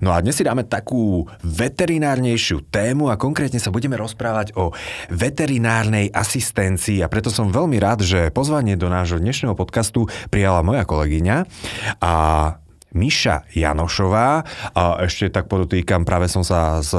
No a dnes si dáme takú veterinárnejšiu tému a konkrétne sa budeme rozprávať o veterinárnej asistencii a preto som veľmi rád, že pozvanie do nášho dnešného podcastu prijala moja kolegyňa a Miša Janošová. A ešte tak podotýkam, práve som sa s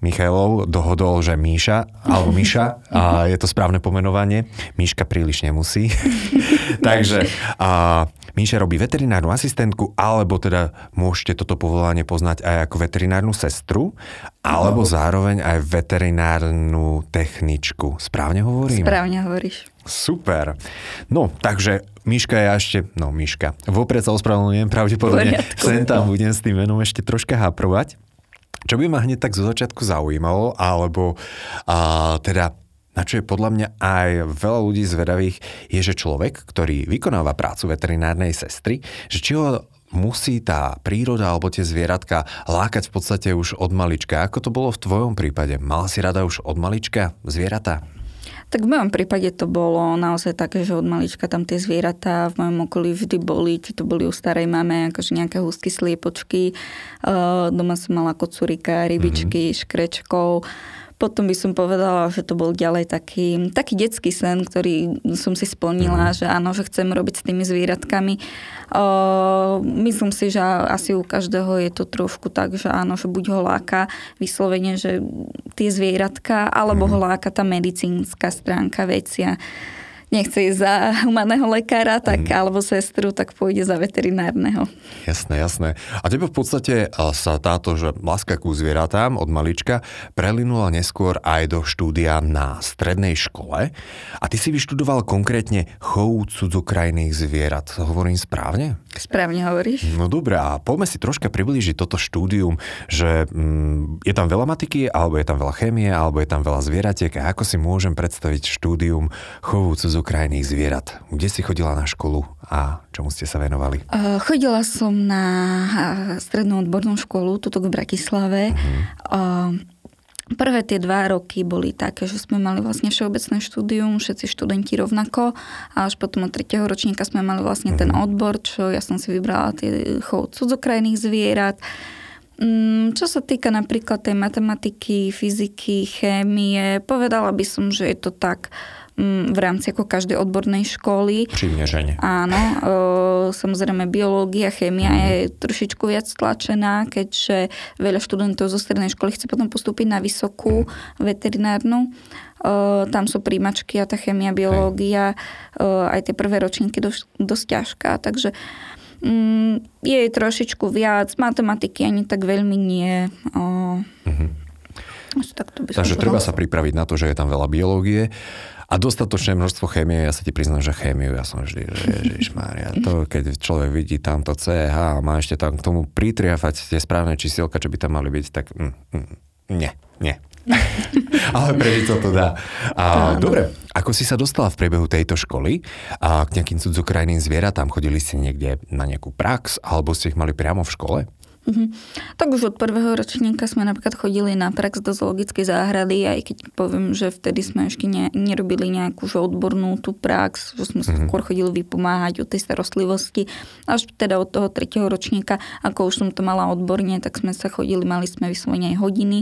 Michailov dohodol, že Míša, alebo Míša, a je to správne pomenovanie. Míška príliš nemusí. Takže a, Míša robí veterinárnu asistentku, alebo teda môžete toto povolanie poznať aj ako veterinárnu sestru, alebo zároveň aj veterinárnu techničku. Správne hovorím? Správne hovoríš. Super. No, takže Miška je ešte, no Miška, vopred sa ospravedlňujem, pravdepodobne sem tam budem s tým menom ešte troška haprovať. Čo by ma hneď tak zo začiatku zaujímalo, alebo a, teda na čo je podľa mňa aj veľa ľudí zvedavých, je, že človek, ktorý vykonáva prácu veterinárnej sestry, že či ho musí tá príroda alebo tie zvieratka lákať v podstate už od malička. Ako to bolo v tvojom prípade? Mala si rada už od malička zvieratá? Tak v mojom prípade to bolo naozaj také, že od malička tam tie zvieratá v mojom okolí vždy boli, či to boli u starej mame, akože nejaké husky, sliepočky. Doma som mala kocurika, rybičky, mm-hmm. škrečkov. Potom by som povedala, že to bol ďalej taký, taký detský sen, ktorý som si splnila, mm. že áno, že chcem robiť s tými zvieratkami. O, myslím si, že asi u každého je to trošku tak, že áno, že buď ho láka vyslovene, že tie zvieratka, alebo mm. ho láka tá medicínska stránka vecia nechce ísť za humaného lekára, tak, mm. alebo sestru, tak pôjde za veterinárneho. Jasné, jasné. A tebe v podstate sa táto, že láska ku zvieratám od malička prelinula neskôr aj do štúdia na strednej škole. A ty si vyštudoval konkrétne chov cudzokrajných zvierat. Hovorím správne? Správne hovoríš. No dobré, a poďme si troška priblížiť toto štúdium, že mm, je tam veľa matiky, alebo je tam veľa chémie, alebo je tam veľa zvieratiek a ako si môžem predstaviť štúdium chovu cudzokrajných krajných zvierat. Kde si chodila na školu a čomu ste sa venovali? Chodila som na strednú odbornú školu, tuto v Bratislave. Uh-huh. Prvé tie dva roky boli také, že sme mali vlastne všeobecné štúdium, všetci študenti rovnako a až potom od tretieho ročníka sme mali vlastne ten mhm. odbor, čo ja som si vybrala tie chov cudzokrajných zvierat. Mm, čo sa týka napríklad tej matematiky, fyziky, chémie, povedala by som, že je to tak v rámci ako každej odbornej školy. Přiměřeně. Áno, samozrejme biológia, chémia mm. je trošičku viac tlačená, keďže veľa študentov zo strednej školy chce potom postúpiť na vysokú mm. veterinárnu. Tam sú príjmačky a tá chémia, biológia, aj tie prvé ročníky dosť, dosť ťažká, takže mm, je trošičku viac, matematiky ani tak veľmi nie. Mm-hmm. Takže treba sa pripraviť na to, že je tam veľa biológie a dostatočné množstvo chémie, ja sa ti priznám, že chémiu, ja som vždy, že ježišmária, to keď človek vidí tamto CH a má ešte tam k tomu pritriafať tie správne čísielka, čo by tam mali byť, tak mm, mm, nie, nie. Ale prežiť sa to dá. A, dobre, ako si sa dostala v priebehu tejto školy a k nejakým cudzokrajným zvieratám? Chodili ste niekde na nejakú prax alebo ste ich mali priamo v škole? Mm-hmm. Tak už od prvého ročníka sme napríklad chodili na prax do zoologickej záhrady, aj keď poviem, že vtedy sme ešte ne, nerobili nejakú že odbornú tú prax, že sme mm-hmm. skôr chodili vypomáhať o tej starostlivosti. Až teda od toho tretieho ročníka, ako už som to mala odborne, tak sme sa chodili, mali sme vyslovene aj hodiny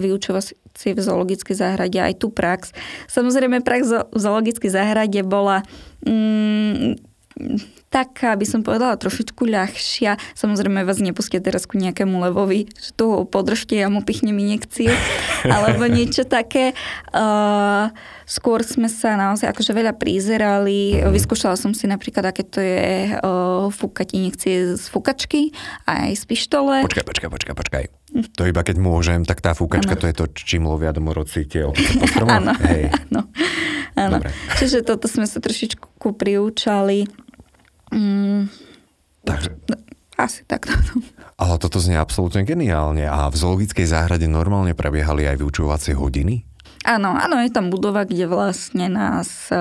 vyučovacie v zoologickej záhrade, aj tú prax. Samozrejme, prax v zoologickej záhrade bola... Mm, taká, by som povedala, trošičku ľahšia. Samozrejme vás nepustia teraz ku nejakému levovi, že tu podržte, ja mu pichnem injekciu, alebo niečo také. Uh, skôr sme sa naozaj akože veľa prizerali. Mm. Vyskúšala som si napríklad, aké to je uh, fúkať injekcie z fúkačky aj z pištole. Počkaj, počkaj, počkaj, počkaj. To iba keď môžem, tak tá fúkačka ano. to je to, čím lovia domorodci tie áno. áno. Čiže toto sme sa trošičku priúčali. Mm. Takže, Asi takto. Ale toto znie absolútne geniálne. A v zoologickej záhrade normálne prebiehali aj vyučovacie hodiny? Áno, áno, je tam budova, kde vlastne nás e,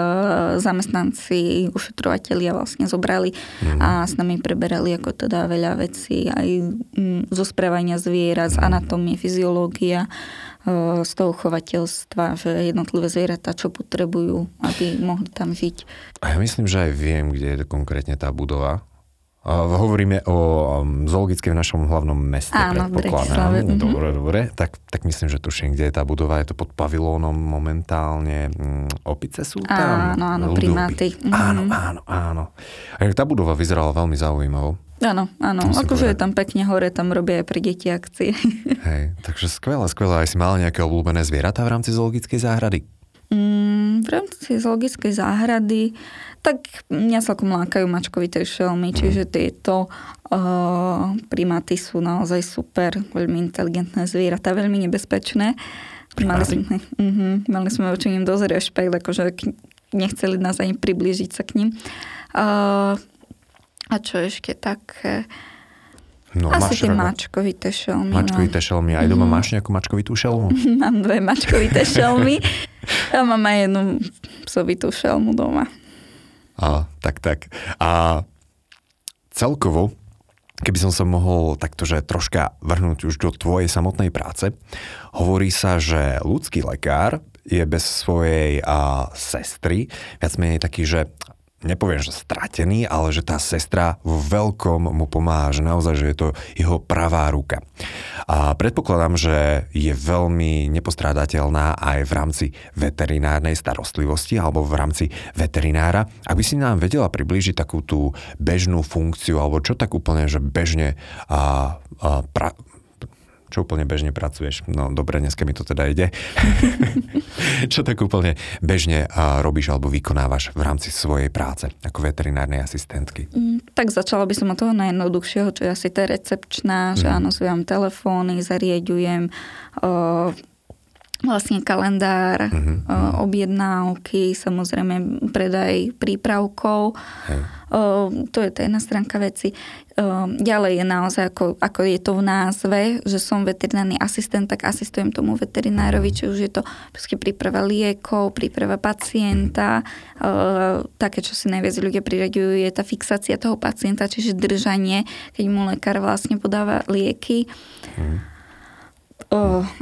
zamestnanci, ušetrovatelia vlastne zobrali mm. a s nami preberali ako teda veľa vecí, aj mm, zo správania zvierat, z mhm. anatómie, fyziológia, e, z toho chovateľstva, že jednotlivé zvieratá, čo potrebujú, aby mohli tam žiť. A ja myslím, že aj viem, kde je konkrétne tá budova, Hovoríme o um, zoologickej v našom hlavnom meste, Áno, predpokladám. Mhm. Dobre, dobre. Tak, tak myslím, že tuším, kde je tá budova. Je to pod pavilónom momentálne. Mm, opice sú tam? Áno, áno, primáty. Mhm. Áno, áno, áno. A tá budova vyzerala veľmi zaujímavo. Áno, áno. Akože je tam pekne hore, tam robia aj pre deti akcie. Hej, takže skvelé, skvelé. Aj si mal nejaké obľúbené zvieratá v rámci zoologickej záhrady? Mm, rámci zoologickej záhrady tak mňa celkom lákajú mačkovité šelmy, čiže tieto uh, primáty sú naozaj super, veľmi inteligentné zvieratá, veľmi nebezpečné. Mali sme, uh-huh, mali sme voči ním dosť rešpekt, akože nechceli nás ani priblížiť sa k ním. Uh, a čo ešte tak... No, Asi tie mačkovité šelmy. Mačkovité no. šelmy. Aj doma mm. máš nejakú mačkovitú šelmu? mám dve mačkovité šelmy. a mám aj jednu psovitú šelmu doma. A, tak, tak. A celkovo, keby som sa mohol taktože troška vrhnúť už do tvojej samotnej práce, hovorí sa, že ľudský lekár je bez svojej a, sestry viac menej taký, že nepoviem, že stratený, ale že tá sestra v veľkom mu pomáha, že naozaj, že je to jeho pravá ruka. A predpokladám, že je veľmi nepostrádateľná aj v rámci veterinárnej starostlivosti alebo v rámci veterinára. Ak by si nám vedela priblížiť takú tú bežnú funkciu, alebo čo tak úplne, že bežne a, a pra, čo úplne bežne pracuješ? No dobre, dneska mi to teda ide. čo tak úplne bežne robíš alebo vykonávaš v rámci svojej práce ako veterinárnej asistentky? Mm, tak začala by som od toho najjednoduchšieho, čo je asi tá recepčná, mm. že mhm. áno, zvíjam telefóny, zarieďujem vlastne kalendár, uh-huh. objednávky, samozrejme predaj prípravkov. Hey. To je tá jedna stránka veci. Ďalej je naozaj, ako, ako je to v názve, že som veterinárny asistent, tak asistujem tomu veterinárovi, či už je to príprava liekov, príprava pacienta. Také, čo si najviac ľudia priraďujú, je tá fixácia toho pacienta, čiže držanie, keď mu lekár vlastne podáva lieky. Uh-huh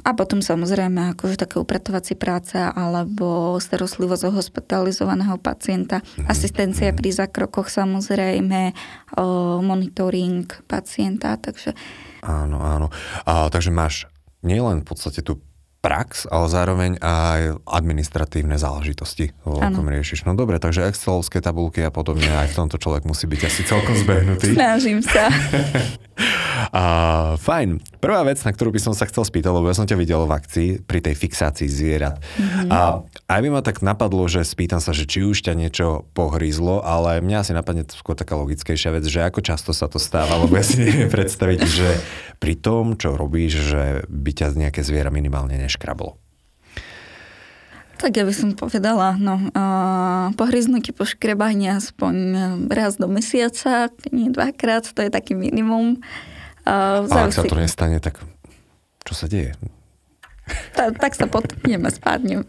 a potom samozrejme akože také upratovacie práce alebo starostlivosť o hospitalizovaného pacienta, mm-hmm. asistencia pri zákrokoch samozrejme, monitoring pacienta, takže... Áno, áno. A, takže máš nielen v podstate tú prax, ale zároveň aj administratívne záležitosti, ako riešiš. No dobre, takže excelovské tabulky a podobne, aj v tomto človek musí byť asi celkom zbehnutý. Snažím sa. a, fajn. Prvá vec, na ktorú by som sa chcel spýtať, lebo ja som ťa videl v akcii pri tej fixácii zvierat. Mm-hmm. A aj by ma tak napadlo, že spýtam sa, že či už ťa niečo pohryzlo, ale mňa asi napadne skôr taká logickejšia vec, že ako často sa to stáva, lebo ja si neviem predstaviť, že pri tom, čo robíš, že by ťa nejaké zviera minimálne neš neškrablo? Tak ja by som povedala, no, uh, pohryznutie po škrebanie aspoň raz do mesiaca, nie dvakrát, to je taký minimum. Uh, a ak sa to nestane, tak čo sa deje? Ta, tak sa potkneme, spadnem.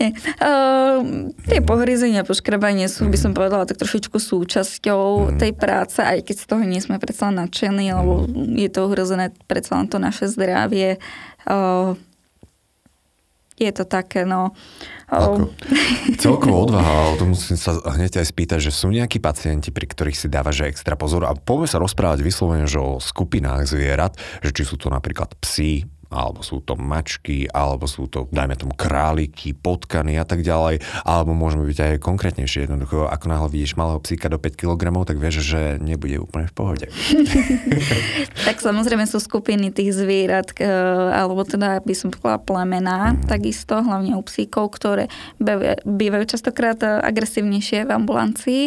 Uh, tie pohryzenia, poškrabanie sú, by som povedala, tak trošičku súčasťou mm. tej práce, aj keď z toho nie sme predsa nadšení, lebo je to ohrozené predsa len to naše zdravie. Uh, je to také, no... Ako, celkovo odvaha, ale to musím sa hneď aj spýtať, že sú nejakí pacienti, pri ktorých si dáva že extra pozor? A poďme sa rozprávať vyslovene, že o skupinách zvierat, že či sú to napríklad psi, alebo sú to mačky, alebo sú to, dajme tomu, králiky, potkany a tak ďalej, alebo môžeme byť aj konkrétnejšie. Jednoducho, ako náhle vidíš malého psíka do 5 kg, tak vieš, že nebude úplne v pohode. tak samozrejme sú skupiny tých zvierat, alebo teda by som povedala plemená, mm. takisto, hlavne u psíkov, ktoré bývajú častokrát e, agresívnejšie v ambulancii.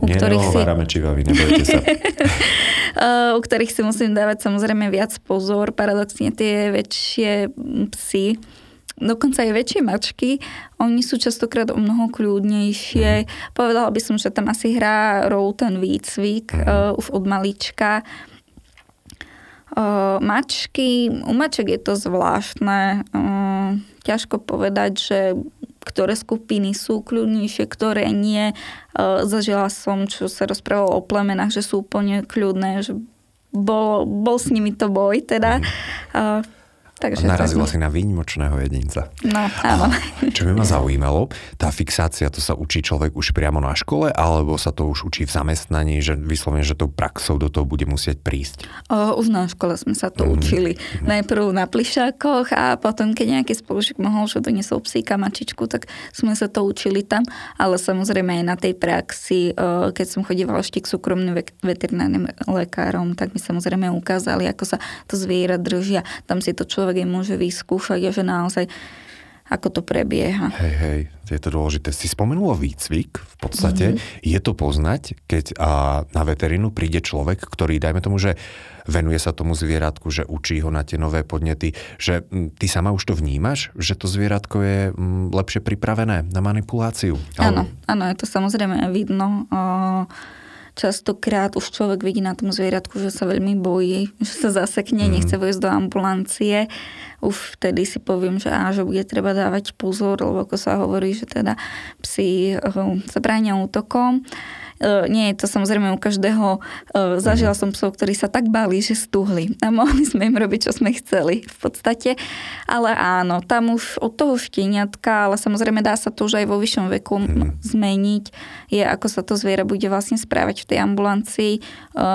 U Nie, ktorých si... nebojte sa. u ktorých si musím dávať samozrejme viac pozor. Paradoxne tie väčšie psy dokonca aj väčšie mačky, oni sú častokrát o mnoho kľudnejšie. Mm. Povedala by som, že tam asi hrá rol ten výcvik mm. uh, už od malička. Uh, mačky, u maček je to zvláštne. Uh, ťažko povedať, že ktoré skupiny sú kľudnejšie, ktoré nie. Uh, zažila som, čo sa rozprávalo o plemenách, že sú úplne kľudné, že bol, bol s nimi to boj teda. Uh, Takže Narazila si na výnimočného jedinca. No, áno. A čo by ma zaujímalo, tá fixácia, to sa učí človek už priamo na škole, alebo sa to už učí v zamestnaní, že vyslovene, že tou praxou do toho bude musieť prísť? O, už na škole sme sa to mm. učili. Najprv na plišákoch a potom, keď nejaký spolužiak mohol, že doniesol psíka, mačičku, tak sme sa to učili tam, ale samozrejme aj na tej praxi, keď som chodívala ešte k súkromným veterinárnym lekárom, tak mi samozrejme ukázali, ako sa to zviera držia. Tam si to človek človek je môže vyskúšať a že naozaj ako to prebieha. Hej, hej, je to dôležité. Si spomenula výcvik, v podstate mm-hmm. je to poznať, keď a, na veterínu príde človek, ktorý, dajme tomu, že venuje sa tomu zvieratku, že učí ho na tie nové podnety, že m, ty sama už to vnímaš, že to zvieratko je m, lepšie pripravené na manipuláciu? Áno, áno, je to samozrejme vidno. O častokrát už človek vidí na tom zvieratku, že sa veľmi bojí, že sa zasekne, mm. nechce vojsť do ambulancie. Už vtedy si poviem, že, á, že bude treba dávať pozor, lebo ako sa hovorí, že teda psi sa eh, bránia útokom. E, nie je to samozrejme u každého. E, zažila som psov, ktorí sa tak báli, že stuhli a mohli sme im robiť, čo sme chceli v podstate. Ale áno, tam už od toho šteniatka, ale samozrejme dá sa to už aj vo vyššom veku mm. zmeniť, je ako sa to zviera bude vlastne správať v tej ambulancii. E,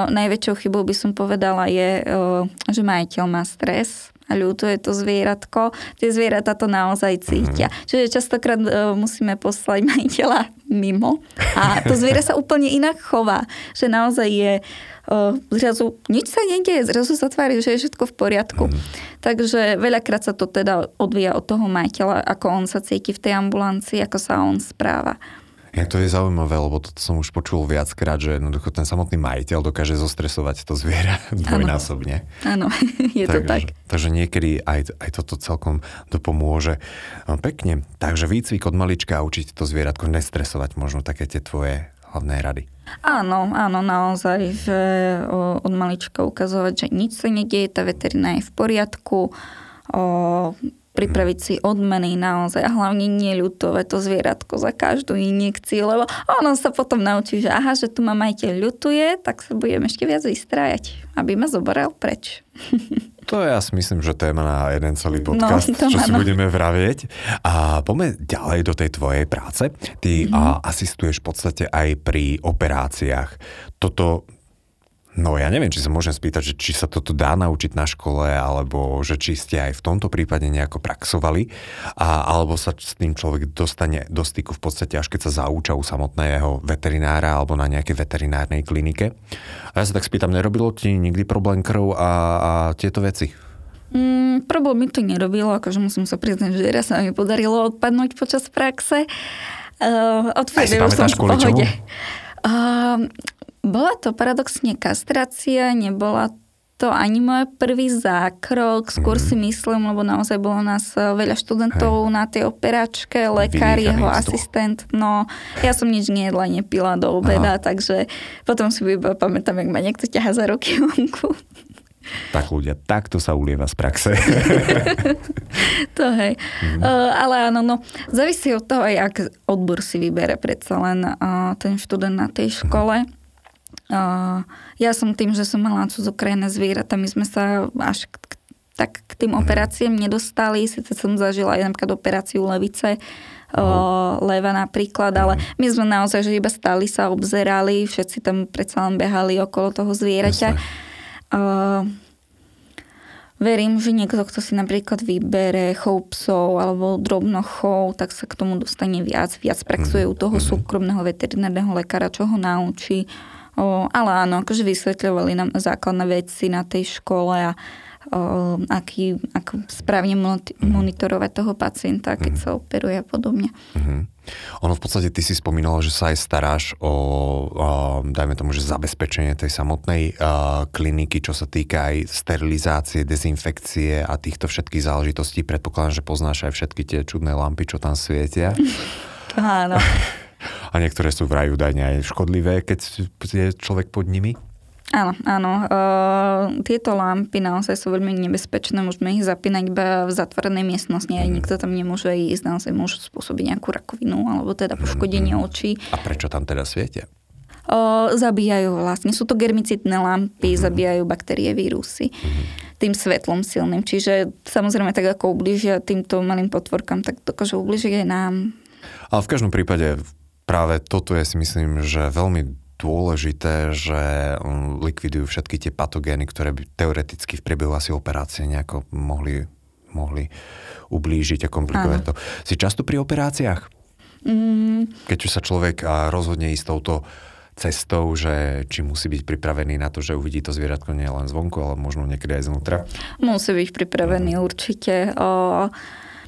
najväčšou chybou by som povedala je, že majiteľ má stres, a ľutuje to zvieratko, tie zvieratá to naozaj cítia. Mm. Čiže častokrát musíme poslať majiteľa mimo a to zviera sa úplne inak chová, že naozaj je zrazu nič sa nedieje, zrazu sa tvári, že je všetko v poriadku. Mm. Takže veľakrát sa to teda odvíja od toho majiteľa, ako on sa cíti v tej ambulancii, ako sa on správa. Ja to je zaujímavé, lebo to som už počul viackrát, že jednoducho ten samotný majiteľ dokáže zostresovať to zviera dvojnásobne. Áno, je to tak. Takže niekedy aj, aj toto celkom dopomôže. No, pekne. Takže výcvik od malička učiť to zvieratko nestresovať možno také tie tvoje hlavné rady. Áno, áno, naozaj, že od malička ukazovať, že nič sa nedieje, tá veterina je v poriadku, o, pripraviť si odmeny naozaj a hlavne neľutovať to zvieratko za každú injekciu, lebo ono sa potom naučí, že aha, že tu ma majiteľ ľutuje, tak sa budem ešte viac vystrájať, aby ma zoberal preč. To ja si myslím, že téma na jeden celý no, podcast, no, čo si budeme vravieť. A poďme ďalej do tej tvojej práce. Ty mm-hmm. a, asistuješ v podstate aj pri operáciách. Toto No ja neviem, či sa môžem spýtať, že či sa toto dá naučiť na škole, alebo že či ste aj v tomto prípade nejako praxovali, a, alebo sa s tým človek dostane do styku v podstate až keď sa zauča u samotného veterinára alebo na nejakej veterinárnej klinike. A ja sa tak spýtam, nerobilo ti nikdy problém krv a, a tieto veci? Mm, problém mi to nerobilo, akože musím sa priznať, že raz sa mi podarilo odpadnúť počas praxe. Uh, odvtedy som v pohode. Uh, bola to paradoxne kastrácia, nebola to ani môj prvý zákrok, skôr si mhm. myslím, lebo naozaj bolo nás eh, veľa študentov Hej. na tej operačke, lekár, jeho asistent, no ja som nič nejedla, nepila do obeda, Aha. takže potom si iba pamätám, jak ma niekto ťaha za ruky vonku. Tak ľudia, takto sa ulieva z praxe. to hej. Mm. Uh, ale áno, no, závisí od toho, aj ak odbor si vybere predsa len uh, ten študent na tej mhm. škole. Mm. Uh, ja som tým, že som mala cudzokrajné zvieratá, my sme sa až k, tak k tým operáciám nedostali. Sice som zažila aj napríklad operáciu levice, uh, leva napríklad, ale my sme naozaj, že iba stali sa, obzerali, všetci tam predsa len behali okolo toho zvieraťa. Uh, verím, že niekto, kto si napríklad vybere chov psov alebo drobnochov, tak sa k tomu dostane viac. Viac praxuje u toho mhm. súkromného veterinárneho lekára, čo ho naučí O, ale áno, akože vysvetľovali nám základné veci na tej škole a o, aký, ako správne monitorovať toho pacienta, keď mm. sa operuje a podobne. Mm-hmm. Ono v podstate, ty si spomínala, že sa aj staráš o, o dajme tomu, že zabezpečenie tej samotnej uh, kliniky, čo sa týka aj sterilizácie, dezinfekcie a týchto všetkých záležitostí. Predpokladám, že poznáš aj všetky tie čudné lampy, čo tam svietia. Áno. A niektoré sú vraj údajne aj škodlivé, keď je človek pod nimi. Áno, áno. Uh, tieto lampy naozaj sú veľmi nebezpečné. Môžeme ich zapínať iba v zatvorenej miestnosti. Aj mm. nikto tam nemôže ísť. Naozaj môžu spôsobiť nejakú rakovinu alebo teda poškodenie mm. očí. A prečo tam teda svietia? Uh, zabíjajú vlastne. Sú to germicidné lampy, mm. zabíjajú baktérie, vírusy. Mm. Tým svetlom silným. Čiže samozrejme tak ako ubližia týmto malým potvorkám, tak dokážu ubližiť aj nám. Ale v každom prípade práve toto je si myslím, že veľmi dôležité, že um, likvidujú všetky tie patogény, ktoré by teoreticky v priebehu asi operácie nejako mohli, mohli ublížiť a komplikovať Áno. to. Si často pri operáciách? Mm. Keď sa človek rozhodne ísť touto cestou, že či musí byť pripravený na to, že uvidí to zvieratko nie len zvonku, ale možno niekedy aj znútra? Musí byť pripravený mm. určite. O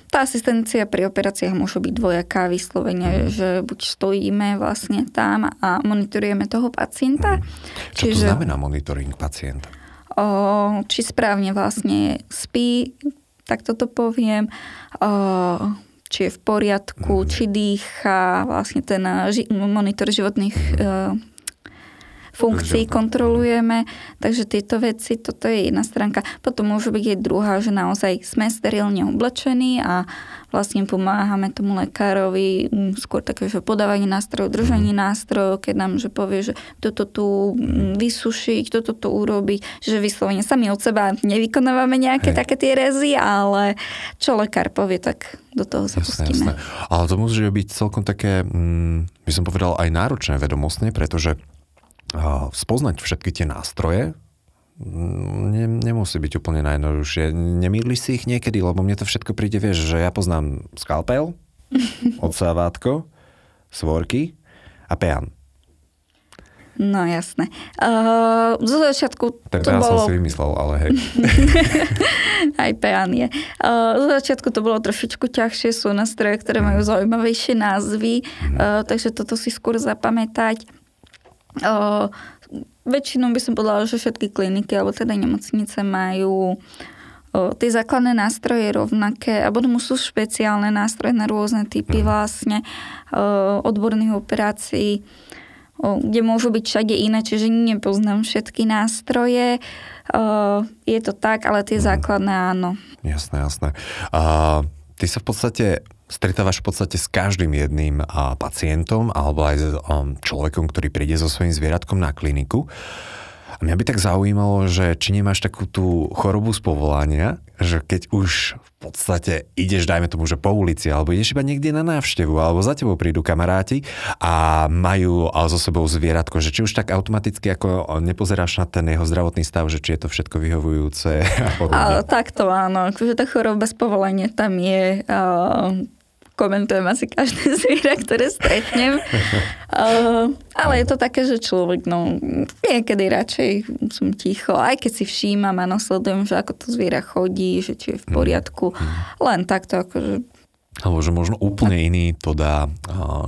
tá asistencia pri operáciách môže byť dvojaká vyslovene, mm. že buď stojíme vlastne tam a monitorujeme toho pacienta. Mm. Čo čiže, to znamená monitoring pacienta? O, či správne vlastne spí, tak toto poviem. O, či je v poriadku, mm. či dýcha, vlastne ten ži- monitor životných mm funkcií kontrolujeme, takže tieto veci, toto je jedna stránka. Potom môže byť aj druhá, že naozaj sme sterilne oblečení a vlastne pomáhame tomu lekárovi mm, skôr také, že podávanie nástrojov, držanie mhm. nástrojov, keď nám že povie, že toto tu mm, vysušiť, toto tu urobiť, že vyslovene sami od seba nevykonávame nejaké Hej. také tie rezy, ale čo lekár povie, tak do toho sa jasné, pustíme. Jasné. Ale to môže byť celkom také, mm, by som povedal, aj náročné vedomostne, pretože spoznať všetky tie nástroje ne, nemusí byť úplne najjednoduchšie. Nemýliš si ich niekedy, lebo mne to všetko príde, vieš, že ja poznám skalpel, odsávátko, svorky a pean. No jasné. Uh, zo začiatku Ten to bolo... som si vymyslel, ale hej. Aj peán je. Uh, zo začiatku to bolo trošičku ťažšie, sú nástroje, ktoré majú mhm. zaujímavejšie názvy, uh, takže toto si skôr zapamätať. O, väčšinou by som povedala, že všetky kliniky alebo teda nemocnice majú o, tie základné nástroje rovnaké a potom sú špeciálne nástroje na rôzne typy mhm. vlastne odborných operácií, kde môžu byť všade iné, čiže nepoznám všetky nástroje. Je to tak, ale tie mhm. základné áno. Jasné, jasné. A ty sa v podstate stretávaš v podstate s každým jedným pacientom alebo aj s človekom, ktorý príde so svojím zvieratkom na kliniku. A mňa by tak zaujímalo, že či nemáš takú tú chorobu z povolania, že keď už v podstate ideš, dajme tomu, že po ulici, alebo ideš iba niekde na návštevu, alebo za tebou prídu kamaráti a majú so sebou zvieratko, že či už tak automaticky ako nepozeráš na ten jeho zdravotný stav, že či je to všetko vyhovujúce a podobne. takto áno, akože tá choroba z povolania tam je. Uh komentujem asi každé zviera, ktoré stretnem. Uh, ale je to také, že človek, no, niekedy radšej som ticho, aj keď si všímam a nasledujem, že ako to zviera chodí, že či je v poriadku. Mm. Len takto, akože alebo že možno úplne iný to dá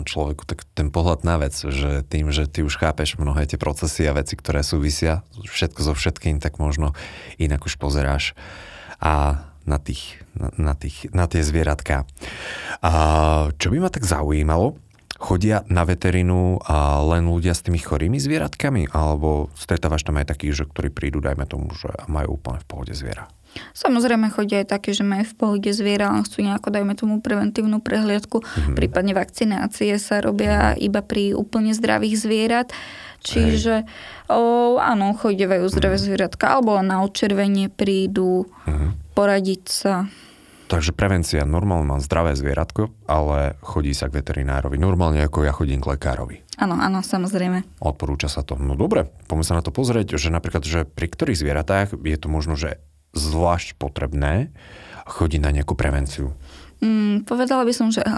človeku tak ten pohľad na vec, že tým, že ty už chápeš mnohé tie procesy a veci, ktoré súvisia všetko so všetkým, tak možno inak už pozeráš. A na, tých, na, na, tých, na tie zvieratka. A čo by ma tak zaujímalo, chodia na veterinu a len ľudia s tými chorými zvieratkami? Alebo stretávaš tam aj takých, že ktorí prídu, dajme tomu, že majú úplne v pohode zviera? Samozrejme chodia aj také, že majú v pohode zviera, ale chcú nejako, dajme tomu, preventívnu prehliadku. Mm-hmm. Prípadne vakcinácie sa robia iba pri úplne zdravých zvierat. Čiže o, áno, chodievajú zdravé mm-hmm. zvieratka, alebo na odčervenie prídu. Mm-hmm poradiť sa. Takže prevencia, normálne mám zdravé zvieratko, ale chodí sa k veterinárovi. Normálne ako ja chodím k lekárovi. Áno, áno, samozrejme. Odporúča sa to. No dobre, poďme sa na to pozrieť, že napríklad, že pri ktorých zvieratách je to možno, že zvlášť potrebné chodiť na nejakú prevenciu? Mm, povedala by som, že uh,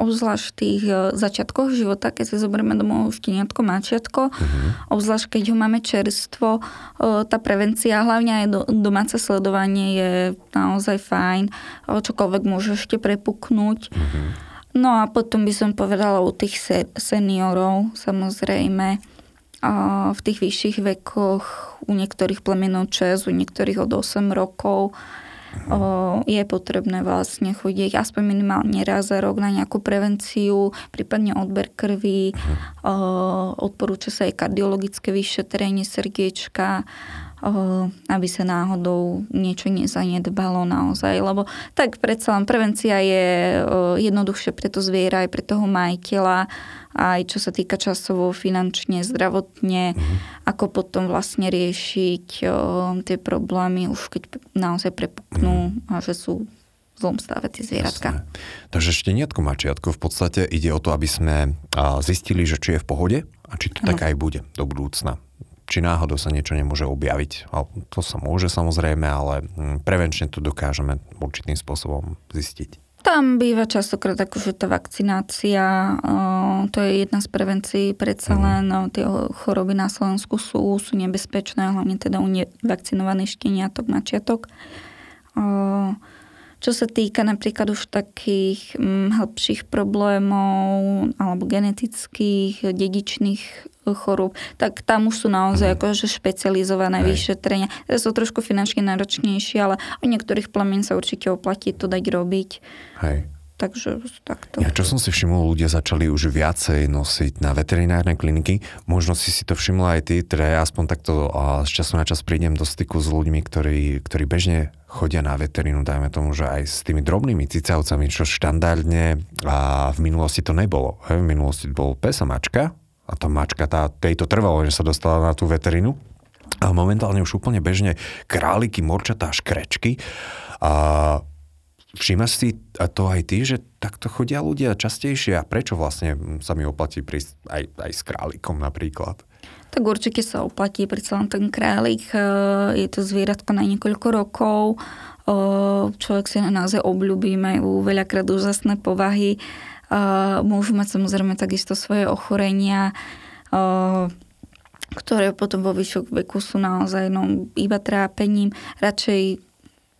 obzvlášť v tých uh, začiatkoch života, keď si zoberieme domov šteniatko, mačiatko, uh-huh. obzvlášť keď ho máme čerstvo, uh, tá prevencia, hlavne aj do, domáce sledovanie je naozaj fajn. Uh, čokoľvek môže ešte prepuknúť. Uh-huh. No a potom by som povedala u tých seniorov, samozrejme, v tých vyšších vekoch, u niektorých plemenov čes, u niektorých od 8 rokov, je potrebné vlastne chodiť aspoň minimálne raz za rok na nejakú prevenciu, prípadne odber krvi, odporúča sa aj kardiologické vyšetrenie srdiečka, aby sa náhodou niečo nezanedbalo naozaj, lebo tak predsa len prevencia je jednoduchšie pre to zviera aj pre toho majiteľa, aj čo sa týka časovo, finančne, zdravotne, mm-hmm. ako potom vlastne riešiť tie problémy už keď naozaj prepuknú mm-hmm. a že sú v zlom stave tie zvieratka. Jasné. Takže šteniatko mačiatko v podstate ide o to, aby sme zistili, že či je v pohode a či to ano. tak aj bude do budúcna či náhodou sa niečo nemôže objaviť. To sa môže samozrejme, ale hm, prevenčne to dokážeme určitým spôsobom zistiť. Tam býva častokrát akože tá vakcinácia, to je jedna z prevencií, predsa mhm. len tie choroby na Slovensku sú, sú nebezpečné, hlavne teda u nevakcinovaných šteniatok, mačiatok. Čo sa týka napríklad už takých hm, hĺbších problémov alebo genetických, dedičných chorób, tak tam už sú naozaj mm. akože špecializované Hej. vyšetrenia. To sú trošku finančne náročnejšie, ale o niektorých plamien sa určite oplatí to dať robiť. Hej. Takže takto. Ja čo som si všimol, ľudia začali už viacej nosiť na veterinárne kliniky. Možno si si to všimla aj ty, teda ja aspoň takto z času na čas prídem do styku s ľuďmi, ktorí, ktorí bežne chodia na veterínu, dajme tomu, že aj s tými drobnými cicavcami, čo štandardne a v minulosti to nebolo. V minulosti bol pes a mačka, a tá mačka, tá, tejto trvalo, že sa dostala na tú veterinu. A momentálne už úplne bežne králiky, morčatá, škrečky. A všímaš si to aj ty, že takto chodia ľudia častejšie a prečo vlastne sa mi oplatí prísť aj, aj s králikom napríklad? Tak určite sa oplatí, predsa len ten králik, e, je to zvieratko na niekoľko rokov, e, človek si naozaj obľúbi, majú veľakrát úžasné povahy, Môžu mať samozrejme takisto svoje ochorenia, ktoré potom vo vyššok veku sú naozaj no, iba trápením. Radšej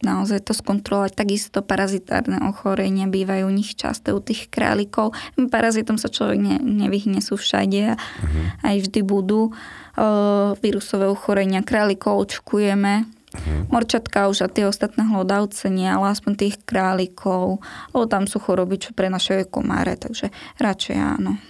naozaj to skontrolovať. Takisto parazitárne ochorenia bývajú u nich časté u tých králikov. Parazitom sa človek ne, nevyhne, sú všade a uh-huh. aj vždy budú. Uh, vírusové ochorenia králikov očkujeme Uh-huh. Morčatka už a tie ostatné hlodavce nie, ale aspoň tých králikov. Lebo tam sú choroby, čo prenašajú komáre, takže radšej áno.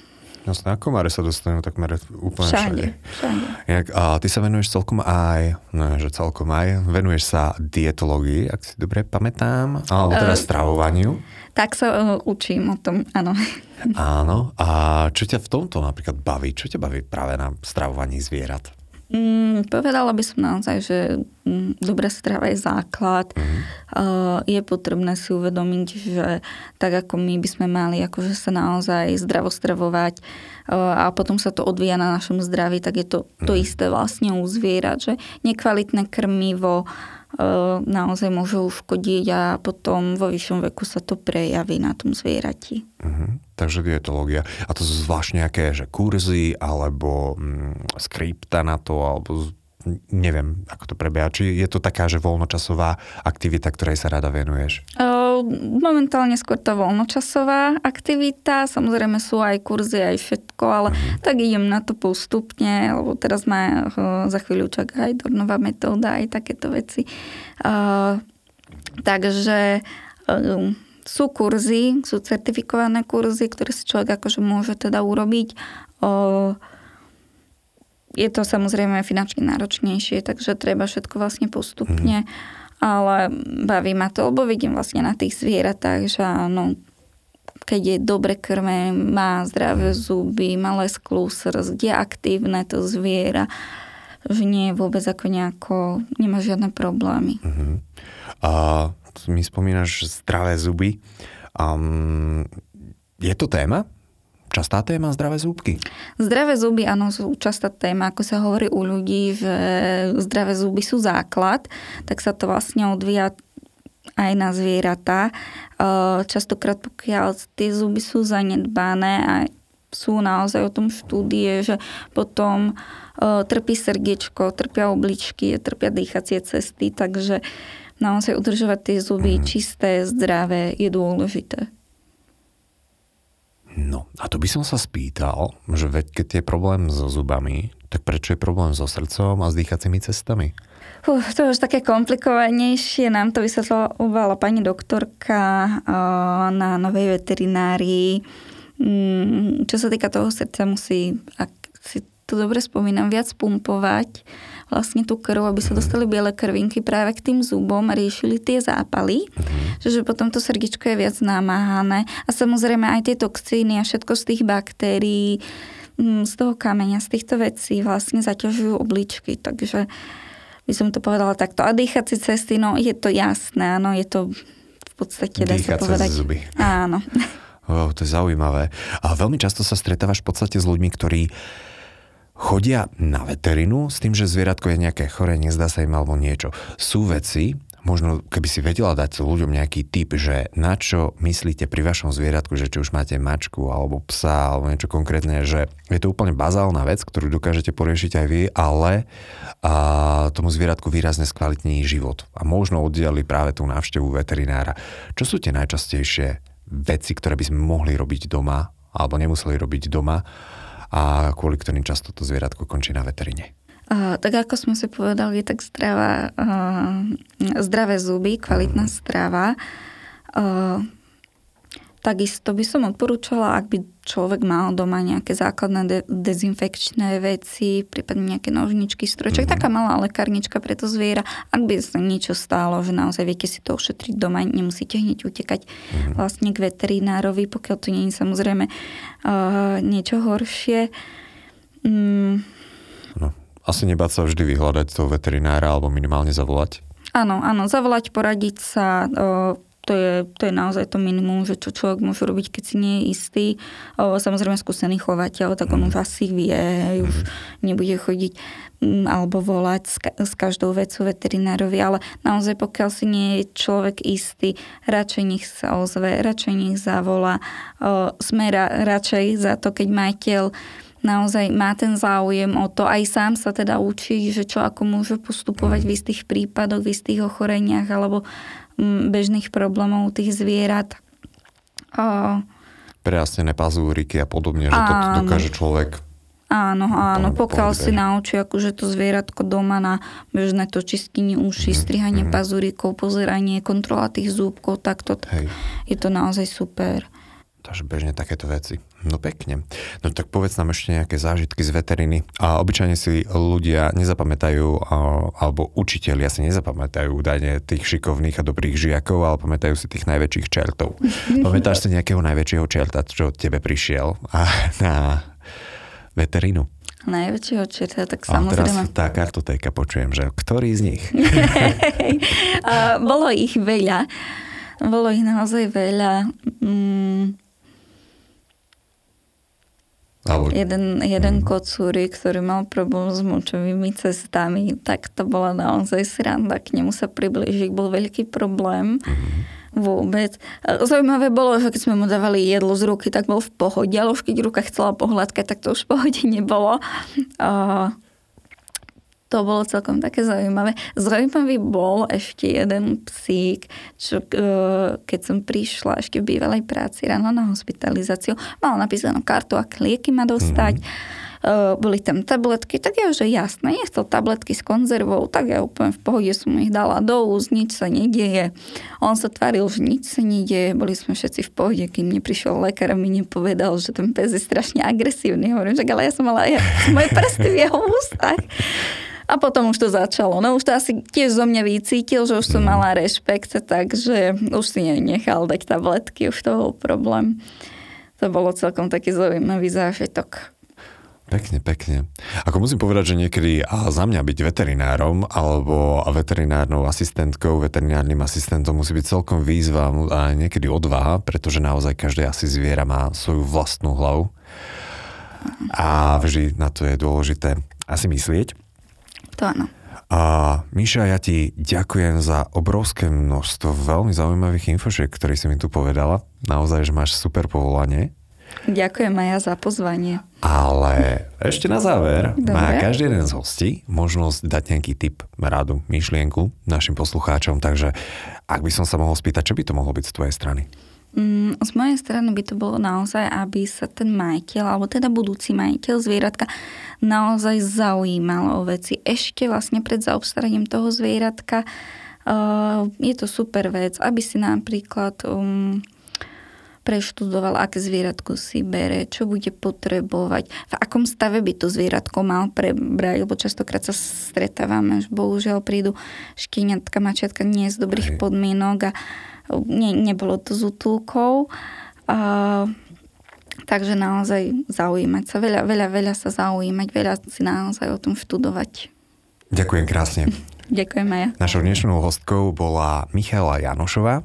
Jasné, a komáre sa dostanú takmer úplne všade. všade. Jak, a ty sa venuješ celkom aj, no že celkom aj, venuješ sa dietológii, ak si dobre pamätám, alebo teda uh, stravovaniu. Tak sa uh, učím o tom, áno. Áno, a čo ťa v tomto napríklad baví? Čo ťa baví práve na stravovaní zvierat? Mm, povedala by som naozaj, že mm, dobrá strava je základ. Mm. Uh, je potrebné si uvedomiť, že tak ako my by sme mali akože sa naozaj zdravo stravovať uh, a potom sa to odvíja na našom zdraví, tak je to to mm. isté vlastne u zvierat, že nekvalitné krmivo uh, naozaj môže uškodiť a potom vo vyššom veku sa to prejaví na tom zvierati. Mm takže dietológia. A to sú zvlášť nejaké že kurzy alebo mm, skripta na to, alebo neviem, ako to prebieha. Či je to taká, že voľnočasová aktivita, ktorej sa rada venuješ? Momentálne skôr to voľnočasová aktivita. Samozrejme sú aj kurzy, aj všetko, ale uh-huh. tak idem na to postupne, lebo teraz má za chvíľu čak aj dornová metóda, aj takéto veci. Uh, takže uh, sú kurzy, sú certifikované kurzy, ktoré si človek akože môže teda urobiť. O, je to samozrejme finančne náročnejšie, takže treba všetko vlastne postupne. Mm. Ale baví ma to, lebo vidím vlastne na tých zvieratách, že áno, keď je dobre krme, má zdravé mhm. zuby, malé sklú srdc, je aktívne to zviera, že nie je vôbec ako nejako, nemá žiadne problémy. Uh-huh. A mi spomínaš zdravé zuby. Um, je to téma? Častá téma zdravé zúbky? Zdravé zuby, áno, sú častá téma, ako sa hovorí u ľudí, že zdravé zuby sú základ, tak sa to vlastne odvíja aj na zvieratá. Častokrát, pokiaľ tie zuby sú zanedbané a sú naozaj o tom štúdie, že potom trpí srdiečko, trpia obličky, trpia dýchacie cesty, takže naozaj udržovať tie zuby mm. čisté, zdravé je dôležité. No a to by som sa spýtal, že veď keď je problém so zubami, tak prečo je problém so srdcom a s dýchacími cestami? Uh, to je už také komplikovanejšie. Nám to vysvetlovala pani doktorka uh, na novej veterinárii. Um, čo sa týka toho srdca, musí, ak si to dobre spomínam, viac pumpovať vlastne tú krv, aby sa dostali biele krvinky práve k tým zubom a riešili tie zápaly. Mm-hmm. Čiže potom to srdiečko je viac namáhané. A samozrejme aj tie toxíny a všetko z tých baktérií, mm, z toho kameňa, z týchto vecí vlastne zaťažujú obličky. Takže by som to povedala takto. A dýchacie cesty, no je to jasné, áno, je to v podstate, dá sa povedať. zuby. Áno. Oh, to je zaujímavé. A veľmi často sa stretávaš v podstate s ľuďmi, ktorí chodia na veterinu s tým, že zvieratko je nejaké chore, nezdá sa im alebo niečo. Sú veci, možno keby si vedela dať ľuďom nejaký tip, že na čo myslíte pri vašom zvieratku, že či už máte mačku alebo psa alebo niečo konkrétne, že je to úplne bazálna vec, ktorú dokážete poriešiť aj vy, ale a, tomu zvieratku výrazne skvalitní život a možno oddiali práve tú návštevu veterinára. Čo sú tie najčastejšie veci, ktoré by sme mohli robiť doma alebo nemuseli robiť doma, a kvôli ktorým často to zvieratko končí na veterine. Uh, tak ako sme si povedali, tak zdravá, uh, zdravé zuby, kvalitná strava. Uh, Takisto by som odporúčala, ak by človek mal doma nejaké základné de- dezinfekčné veci, prípadne nejaké nožničky, strojček, mm-hmm. taká malá lekárnička pre to zviera. Ak by sa niečo stálo, že naozaj viete si to ušetriť doma, nemusíte hneď utekať mm-hmm. vlastne k veterinárovi, pokiaľ to nie je samozrejme uh, niečo horšie. Mm. No, asi nebáť sa vždy vyhľadať toho veterinára alebo minimálne zavolať. Áno, áno, zavolať, poradiť sa, uh, to je, to je naozaj to minimum, že čo človek môže robiť, keď si nie je istý. O, samozrejme skúsený chovateľ, tak on už asi vie, už nebude chodiť mm, alebo volať s, s každou vecou veterinárovi, ale naozaj pokiaľ si nie je človek istý, radšej nech sa ozve, radšej nech zavolá. O, sme ra, radšej za to, keď majiteľ naozaj má ten záujem o to, aj sám sa teda učí, že čo ako môže postupovať v istých prípadoch, v istých ochoreniach alebo bežných problémov tých zvierat. Prejasnené pazúriky a podobne, že to dokáže človek Áno, áno, pokiaľ si naučí akože to zvieratko doma na bežné to čistenie uši, mm, strihanie mm. pazúrikov, pozeranie, kontrola tých zúbkov, tak to Hej. je to naozaj super. Takže bežne takéto veci. No pekne. No tak povedz nám ešte nejaké zážitky z veteriny. A obyčajne si ľudia nezapamätajú, alebo učiteľia si nezapamätajú údajne tých šikovných a dobrých žiakov, ale pamätajú si tých najväčších čertov. Pamätáš si nejakého najväčšieho čerta, čo tebe prišiel a na veterinu? Najväčšieho čerta, tak samozrejme. A teraz tá kartotéka počujem, že ktorý z nich? Bolo ich veľa. Bolo ich naozaj veľa. Mm, alebo... Jeden, jeden mm. kocúrik, ktorý mal problém s močovými cestami, tak to bola naozaj sranda. K nemu sa približiť bol veľký problém. Mm vôbec. Zaujímavé bolo, že keď sme mu dávali jedlo z ruky, tak bol v pohode, ale už keď ruka chcela pohľadkať, tak to už v pohode nebolo. Uh, to bolo celkom také zaujímavé. Zaujímavý bol ešte jeden psík, čo e, keď som prišla ešte v bývalej práci ráno na hospitalizáciu, mal napísanú kartu, aké lieky má dostať. Mm-hmm boli tam tabletky, tak ja že jasné, nechcel tabletky s konzervou, tak ja úplne v pohode som ich dala do úst, nič sa nedieje. On sa tvaril, že nič sa nedieje, boli sme všetci v pohode, kým neprišiel lekár a mi nepovedal, že ten pes je strašne agresívny. Hovorím, že ale ja som mala ja, moje prsty v jeho ústach. A potom už to začalo. No už to asi tiež zo mňa vycítil, že už som mala rešpekt, takže už si nechal dať tabletky, už to bol problém. To bolo celkom taký zaujímavý zážitok. Pekne, pekne. Ako musím povedať, že niekedy a za mňa byť veterinárom alebo veterinárnou asistentkou, veterinárnym asistentom musí byť celkom výzva a niekedy odvaha, pretože naozaj každé asi zviera má svoju vlastnú hlavu. A vždy na to je dôležité asi myslieť. To áno. A Míša, ja ti ďakujem za obrovské množstvo veľmi zaujímavých infošiek, ktoré si mi tu povedala. Naozaj, že máš super povolanie. Ďakujem aj ja za pozvanie. Ale ešte na záver Dobre. má každý jeden z hostí možnosť dať nejaký tip, radu, myšlienku našim poslucháčom, takže ak by som sa mohol spýtať, čo by to mohlo byť z tvojej strany? Mm, z mojej strany by to bolo naozaj, aby sa ten majiteľ, alebo teda budúci majiteľ zvieratka naozaj zaujímal o veci. Ešte vlastne pred zaobstaraním toho zvieratka uh, je to super vec, aby si napríklad um, preštudoval, aké zvieratko si bere, čo bude potrebovať, v akom stave by to zvieratko mal prebrať, lebo častokrát sa stretávame, že bohužiaľ prídu škyňatka, mačiatka nie z dobrých Hej. podmienok a ne, nebolo to z útulkov. A, takže naozaj zaujímať sa, veľa, veľa, veľa sa zaujímať, veľa si naozaj o tom študovať. Ďakujem krásne. Ďakujem aj ja. Našou dnešnou hostkou bola Michala Janošová.